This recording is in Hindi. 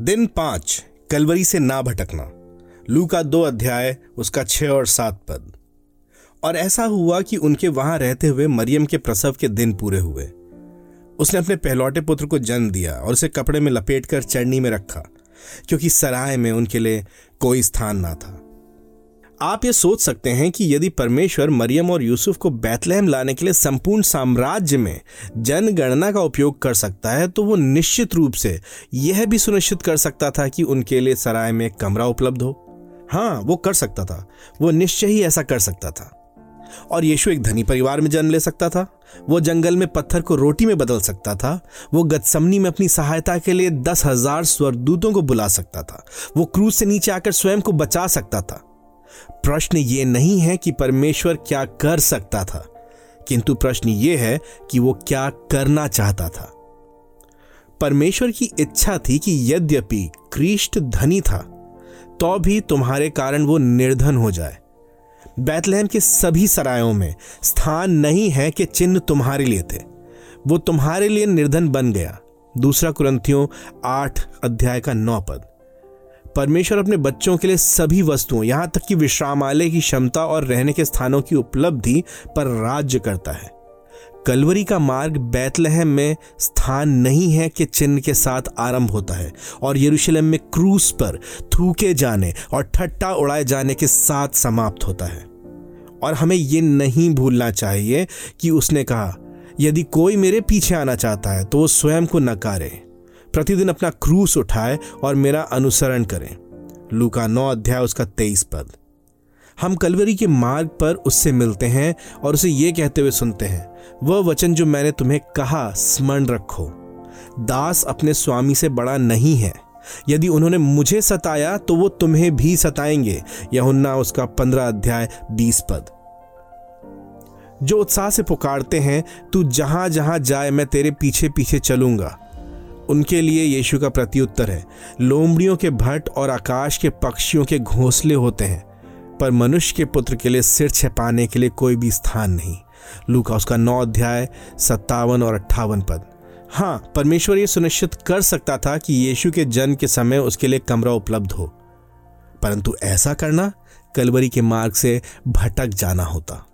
दिन पाँच, कलवरी से ना भटकना। लू का दो अध्याय, उसका छह और सात पद। और ऐसा हुआ कि उनके वहाँ रहते हुए मरियम के प्रसव के दिन पूरे हुए। उसने अपने पहलौटे पुत्र को जन्म दिया और उसे कपड़े में लपेटकर चढ़नी में रखा, क्योंकि सराय में उनके लिए कोई स्थान ना था। आप ये सोच सकते हैं कि यदि परमेश्वर मरियम और यूसुफ को बैतलहम लाने के लिए संपूर्ण साम्राज्य में जनगणना का उपयोग कर सकता है तो वो निश्चित रूप से यह भी सुनिश्चित कर सकता था कि उनके लिए सराय में कमरा उपलब्ध हो। हाँ वो कर सकता था। वो निश्चय ही ऐसा कर सकता था। और यीशु एक धनी परिवार में जन्म ले सकता था। वो जंगल में पत्थर को रोटी में बदल सकता था। वो गतसमनी में अपनी सहायता के लिए दस हज़ार स्वरदूतों को बुला सकता था। वो क्रूज से नीचे आकर स्वयं को बचा सकता था। प्रश्न ये नहीं है कि परमेश्वर क्या कर सकता था, किंतु प्रश्न ये है कि वो क्या करना चाहता था। परमेश्वर की इच्छा थी कि यद्यपि क्रिस्ट धनी था तो भी तुम्हारे कारण वो निर्धन हो जाए। बैतलहम के सभी सरायों में स्थान नहीं है कि चिन्ह तुम्हारे लिए थे। वो तुम्हारे लिए निर्धन बन गया। दूसरा कुरंथियों आठ अध्याय का नौ पद। परमेश्वर अपने बच्चों के लिए सभी वस्तुओं, यहाँ तक कि विश्रामालय की क्षमता और रहने के स्थानों की उपलब्धि पर राज्य करता है। कलवरी का मार्ग बैतलहम में स्थान नहीं है कि चिन्ह के साथ आरंभ होता है और यरूशलेम में क्रूस पर थूके जाने और ठट्टा उड़ाए जाने के साथ समाप्त होता है। और हमें यह नहीं भूलना चाहिए कि उसने कहा, यदि कोई मेरे पीछे आना चाहता है तो वो स्वयं को नकारे। प्रतिदिन अपना क्रूस उठाए और मेरा अनुसरण करें। लूका नौ अध्याय उसका तेईस पद। हम कलवरी के मार्ग पर उससे मिलते हैं और उसे ये कहते हुए सुनते हैं, वह वचन जो मैंने तुम्हें कहा, स्मरण रखो। दास अपने स्वामी से बड़ा नहीं है। यदि उन्होंने मुझे सताया तो वो तुम्हें भी सताएँगे। यहुन्ना उसका पंद्रह अध्याय बीस पद। जो उत्साह से पुकारते हैं, तू जहाँ जहाँ जाए, मैं तेरे पीछे पीछे चलूँगा। उनके लिए यीशु का प्रत्युत्तर है। लोमड़ियों के भट्ट और आकाश के पक्षियों के घोंसले होते हैं, पर मनुष्य के पुत्र के लिए सिर छिपाने के लिए कोई भी स्थान नहीं। लूका उसका नौ अध्याय, सत्तावन और अट्ठावन पद। हाँ परमेश्वर ये सुनिश्चित कर सकता था कि यीशु के जन्म के समय उसके लिए कमरा उपलब्ध हो। परंतु ऐसा करना कलवरी के मार्ग से भटक जाना होता।